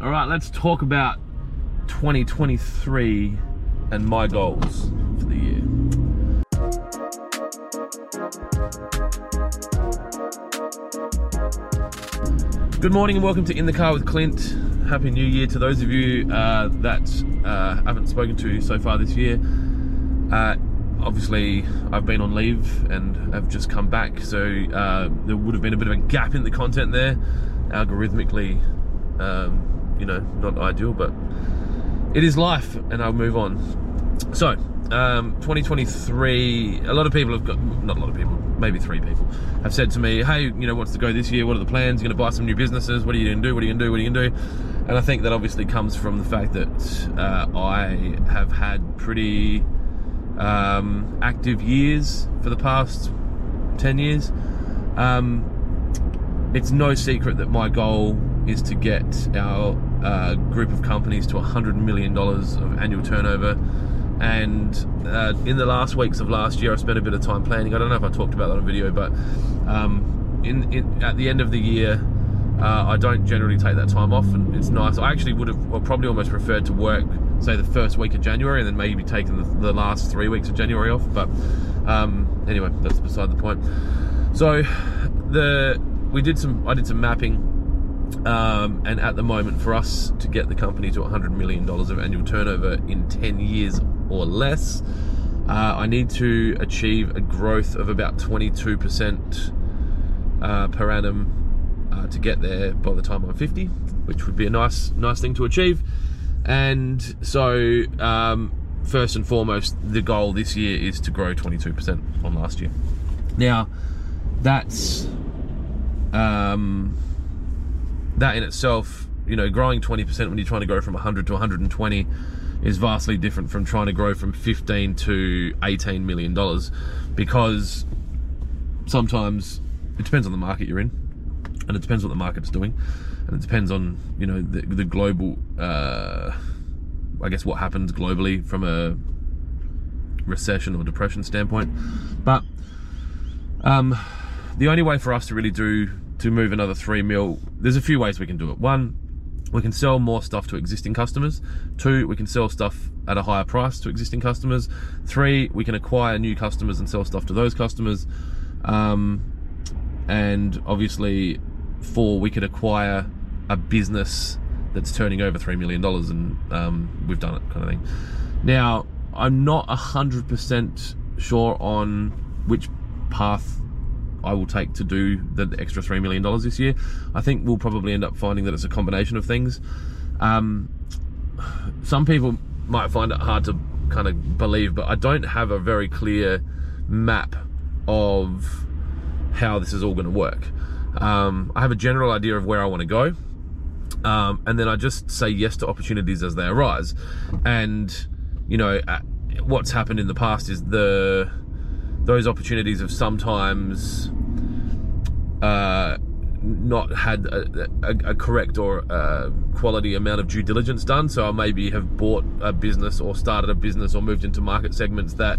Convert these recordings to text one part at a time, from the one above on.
All right, let's talk about 2023 and my goals for the year. Good morning and welcome to In the Car with Clint. Happy New Year to those of you uh, that uh, haven't spoken to so far this year. Uh, obviously, I've been on leave and have just come back, so uh, there would have been a bit of a gap in the content there. Algorithmically, um, you know, not ideal, but it is life, and I'll move on. So, um, 2023, a lot of people have got, not a lot of people, maybe three people, have said to me, hey, you know, what's to go this year? What are the plans? You're going to buy some new businesses? What are you going to do? What are you going to do? What are you going to do? And I think that obviously comes from the fact that uh, I have had pretty um, active years for the past 10 years. Um, it's no secret that my goal is to get our group of companies to $100 million of annual turnover. And uh, in the last weeks of last year, I spent a bit of time planning. I don't know if I talked about that on video, but um, in, in, at the end of the year, uh, I don't generally take that time off, and it's nice. I actually would have well, probably almost preferred to work, say, the first week of January, and then maybe taking the, the last three weeks of January off. But um, anyway, that's beside the point. So the we did some. I did some mapping, um, and at the moment, for us to get the company to 100 million dollars of annual turnover in 10 years or less, uh, I need to achieve a growth of about 22% uh, per annum uh, to get there by the time I'm 50, which would be a nice, nice thing to achieve. And so, um, first and foremost, the goal this year is to grow 22% on last year. Now, that's um, that in itself, you know, growing 20% when you're trying to go from 100 to 120 is vastly different from trying to grow from 15 to 18 million dollars because sometimes it depends on the market you're in and it depends what the market's doing and it depends on you know the, the global uh, i guess what happens globally from a recession or depression standpoint. But um, the only way for us to really do to move another three mil there's a few ways we can do it one we can sell more stuff to existing customers. Two, we can sell stuff at a higher price to existing customers. Three, we can acquire new customers and sell stuff to those customers. Um, and obviously, four, we could acquire a business that's turning over $3 million and um, we've done it kind of thing. Now, I'm not 100% sure on which path I will take to do the extra $3 million this year. I think we'll probably end up finding that it's a combination of things. Um, some people might find it hard to kind of believe, but I don't have a very clear map of how this is all going to work. Um, I have a general idea of where I want to go. Um, and then I just say yes to opportunities as they arise. And, you know, what's happened in the past is the those opportunities have sometimes uh, not had a, a, a, correct or uh, quality amount of due diligence done. So I maybe have bought a business or started a business or moved into market segments that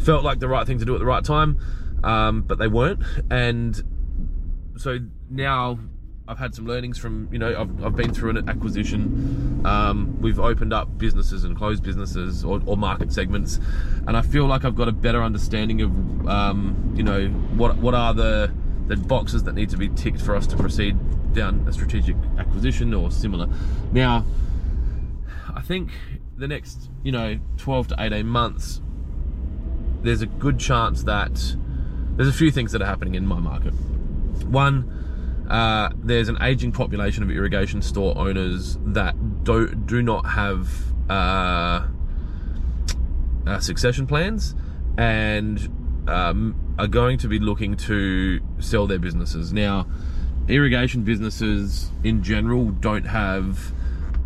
felt like the right thing to do at the right time, um, but they weren't. And so now I've had some learnings from, you know, I've, I've been through an acquisition. Um, we've opened up businesses and closed businesses or, or, market segments. And I feel like I've got a better understanding of, um, you know, what, what are the, the boxes that need to be ticked for us to proceed down a strategic acquisition or similar. Now, I think the next, you know, 12 to 18 months, there's a good chance that there's a few things that are happening in my market. One, uh, there's an aging population of irrigation store owners that do, do not have uh, uh, succession plans and um, are going to be looking to sell their businesses. Now, irrigation businesses in general don't have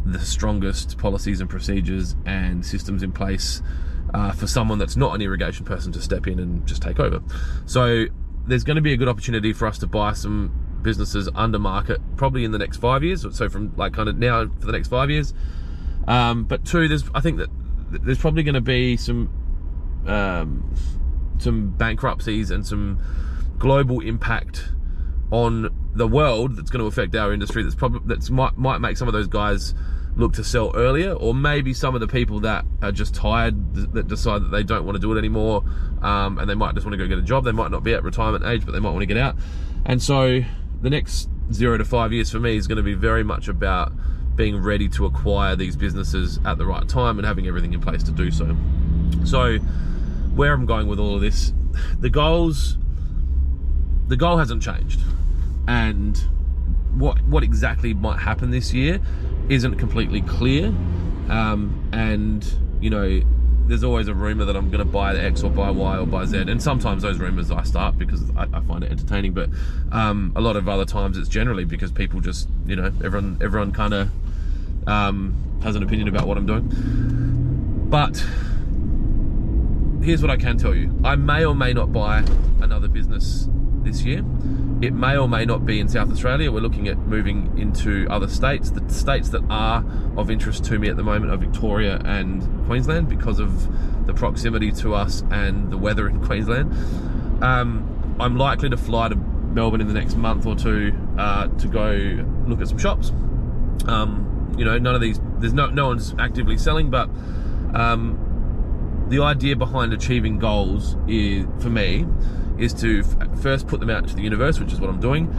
the strongest policies and procedures and systems in place uh, for someone that's not an irrigation person to step in and just take over. So there's going to be a good opportunity for us to buy some businesses under market probably in the next five years. So from like kind of now for the next five years. Um, but two, there's I think that there's probably going to be some um, some bankruptcies and some global impact on the world that's going to affect our industry. That's probably that's might might make some of those guys look to sell earlier, or maybe some of the people that are just tired that decide that they don't want to do it anymore, um, and they might just want to go get a job. They might not be at retirement age, but they might want to get out. And so the next zero to five years for me is going to be very much about being ready to acquire these businesses at the right time and having everything in place to do so. So, where I'm going with all of this, the goals, the goal hasn't changed, and what what exactly might happen this year isn't completely clear. Um, and you know, there's always a rumor that I'm going to buy X or buy Y or buy Z, and sometimes those rumors I start because I, I find it entertaining. But um, a lot of other times it's generally because people just, you know, everyone everyone kind of um, has an opinion about what I'm doing. But here's what I can tell you: I may or may not buy another business this year. It may or may not be in South Australia. We're looking at moving into other states. The states that are of interest to me at the moment are Victoria and Queensland because of the proximity to us and the weather in Queensland. Um, I'm likely to fly to Melbourne in the next month or two uh, to go look at some shops. Um, you know, none of these, there's no, no one's actively selling, but um, the idea behind achieving goals is, for me, is to first put them out into the universe, which is what I'm doing.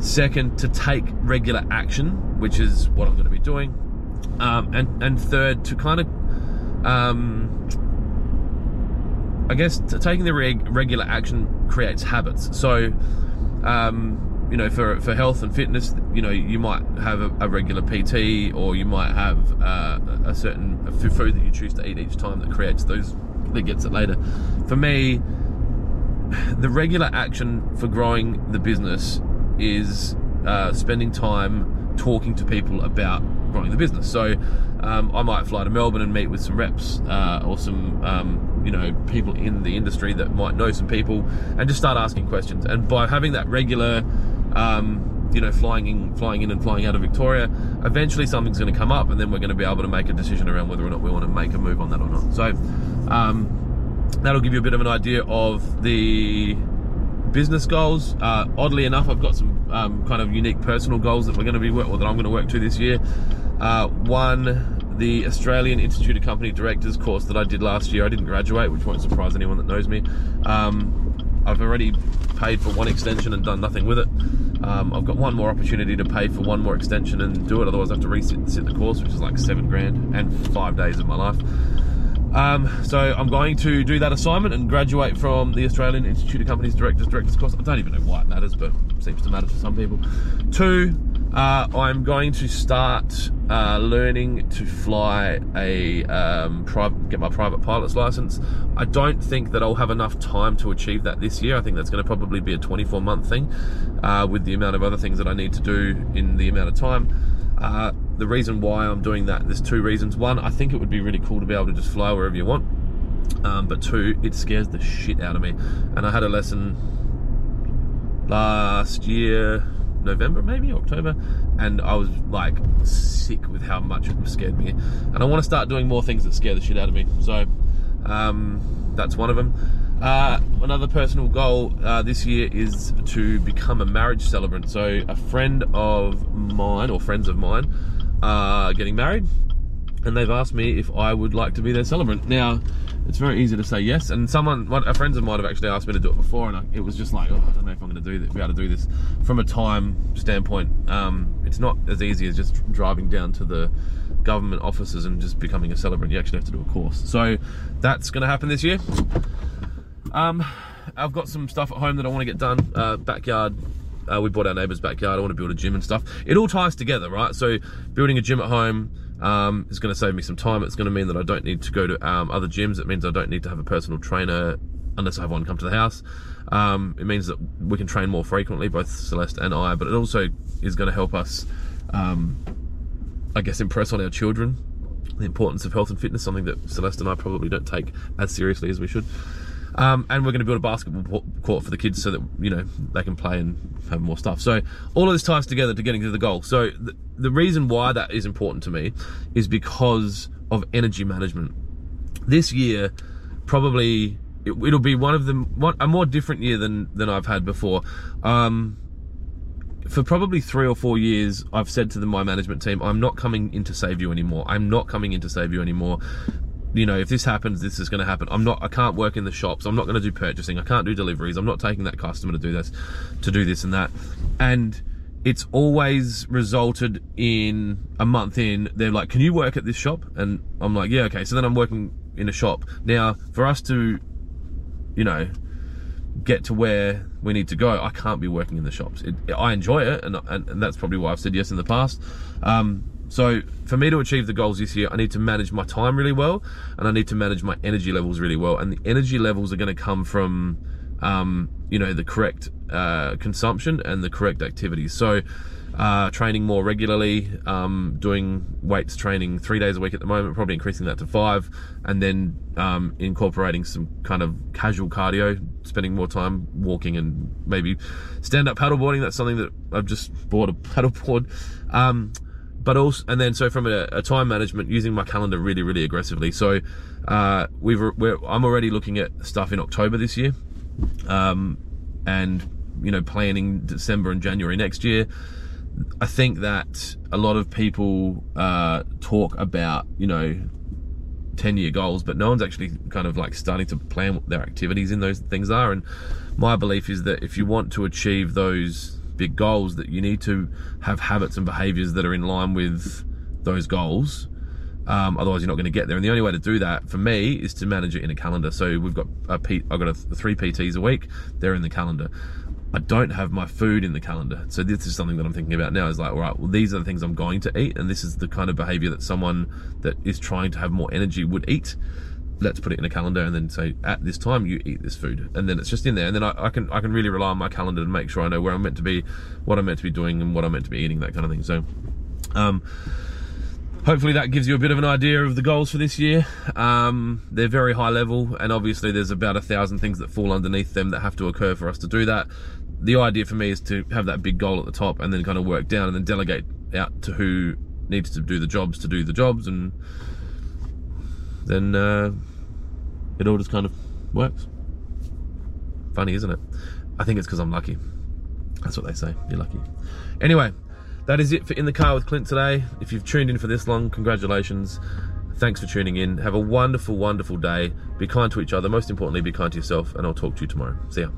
Second, to take regular action, which is what I'm going to be doing. Um, and and third, to kind of, um, I guess, taking the reg- regular action creates habits. So, um, you know, for for health and fitness, you know, you might have a, a regular PT, or you might have uh, a certain food that you choose to eat each time that creates those that gets it later. For me, the regular action for growing the business is uh, spending time talking to people about growing the business. So um, I might fly to Melbourne and meet with some reps uh, or some um, you know people in the industry that might know some people, and just start asking questions. And by having that regular um, you know, flying in, flying in and flying out of Victoria, eventually something's going to come up, and then we're going to be able to make a decision around whether or not we want to make a move on that or not. So, um, that'll give you a bit of an idea of the business goals. Uh, oddly enough, I've got some um, kind of unique personal goals that we're going to be work, or that I'm going to work to this year. Uh, one, the Australian Institute of Company Directors course that I did last year. I didn't graduate, which won't surprise anyone that knows me. Um, I've already paid for one extension and done nothing with it. Um, I've got one more opportunity to pay for one more extension and do it. Otherwise, I have to resit sit the course, which is like seven grand and five days of my life. Um, so I'm going to do that assignment and graduate from the Australian Institute of Companies Directors Directors course. I don't even know why it matters, but it seems to matter to some people. Two, uh, I'm going to start uh, learning to fly a um, private, get my private pilot's license. I don't think that I'll have enough time to achieve that this year. I think that's going to probably be a 24 month thing, uh, with the amount of other things that I need to do in the amount of time. The reason why I'm doing that, there's two reasons. One, I think it would be really cool to be able to just fly wherever you want. Um, but two, it scares the shit out of me. And I had a lesson last year, November maybe, October, and I was like sick with how much it scared me. And I want to start doing more things that scare the shit out of me. So um, that's one of them. Uh, another personal goal uh, this year is to become a marriage celebrant. So, a friend of mine, or friends of mine, are getting married, and they've asked me if I would like to be their celebrant. Now, it's very easy to say yes, and someone, one, a friends of mine have actually asked me to do it before, and I, it was just like, oh, I don't know if I'm going to do this, be able to do this. From a time standpoint, um, it's not as easy as just driving down to the government offices and just becoming a celebrant. You actually have to do a course. So, that's going to happen this year. Um, I've got some stuff at home that I want to get done. Uh, backyard. Uh, we bought our neighbor's backyard. I want to build a gym and stuff. It all ties together, right? So building a gym at home um, is going to save me some time. It's going to mean that I don't need to go to um, other gyms. It means I don't need to have a personal trainer unless I have one come to the house. Um, it means that we can train more frequently, both Celeste and I. But it also is going to help us, um, I guess, impress on our children the importance of health and fitness. Something that Celeste and I probably don't take as seriously as we should. Um, and we're going to build a basketball court for the kids so that you know they can play and have more stuff. So all of this ties together to getting to the goal. So the, the reason why that is important to me is because of energy management. This year, probably it, will be one of the one, a more different year than than I've had before. Um, for probably three or four years, I've said to the, my management team, I'm not coming in to save you anymore. I'm not coming in to save you anymore. You know, if this happens, this is going to happen. I'm not. I can't work in the shops. I'm not going to do purchasing. I can't do deliveries. I'm not taking that customer to do this, to do this and that. And it's always resulted in a month in. They're like, "Can you work at this shop?" And I'm like, "Yeah, okay." So then I'm working in a shop. Now, for us to, you know, get to where we need to go, I can't be working in the shops. It, I enjoy it, and, and, and, that's probably why I've said yes in the past. Um, so for me to achieve the goals this year, I need to manage my time really well, and I need to manage my energy levels really well. And the energy levels are going to come from, um, you know, the correct uh, consumption and the correct activities. So uh, training more regularly, um, doing weights training three days a week at the moment, probably increasing that to five, and then um, incorporating some kind of casual cardio, spending more time walking and maybe stand up paddleboarding. That's something that I've just bought a paddleboard. Um, but also, and then so from a, a, time management, using my calendar really, really aggressively. So uh, we've, I'm already looking at stuff in October this year, um, and you know, planning December and January next year. I think that a lot of people uh, talk about, you know, 10 year goals, but no one's actually kind of like starting to plan what their activities in those things are. And my belief is that if you want to achieve those big goals, that you need to have habits and behaviors that are in line with those goals. Um, otherwise, you're not going to get there. And the only way to do that for me is to manage it in a calendar. So we've got a P, I've got a three PTs a week. They're in the calendar. I don't have my food in the calendar. So this is something that I'm thinking about now is like, all right, well, these are the things I'm going to eat. And this is the kind of behavior that someone that is trying to have more energy would eat. Let's put it in a calendar and then say at this time you eat this food. And then it's just in there. And then I, I can, I can really rely on my calendar to make sure I know where I'm meant to be, what I'm meant to be doing and what I'm meant to be eating, that kind of thing. So, um, hopefully that gives you a bit of an idea of the goals for this year. Um, they're very high level, and obviously there's about a thousand things that fall underneath them that have to occur for us to do that the idea for me is to have that big goal at the top and then kind of work down and then delegate out to who needs to do the jobs to do the jobs and then uh, it all just kind of works. Funny, isn't it? I think it's because I'm lucky. That's what they say. You're lucky. Anyway, that is it for In the Car with Clint today. If you've tuned in for this long, congratulations. Thanks for tuning in. Have a wonderful, wonderful day. Be kind to each other. Most importantly, be kind to yourself. And I'll talk to you tomorrow. See ya.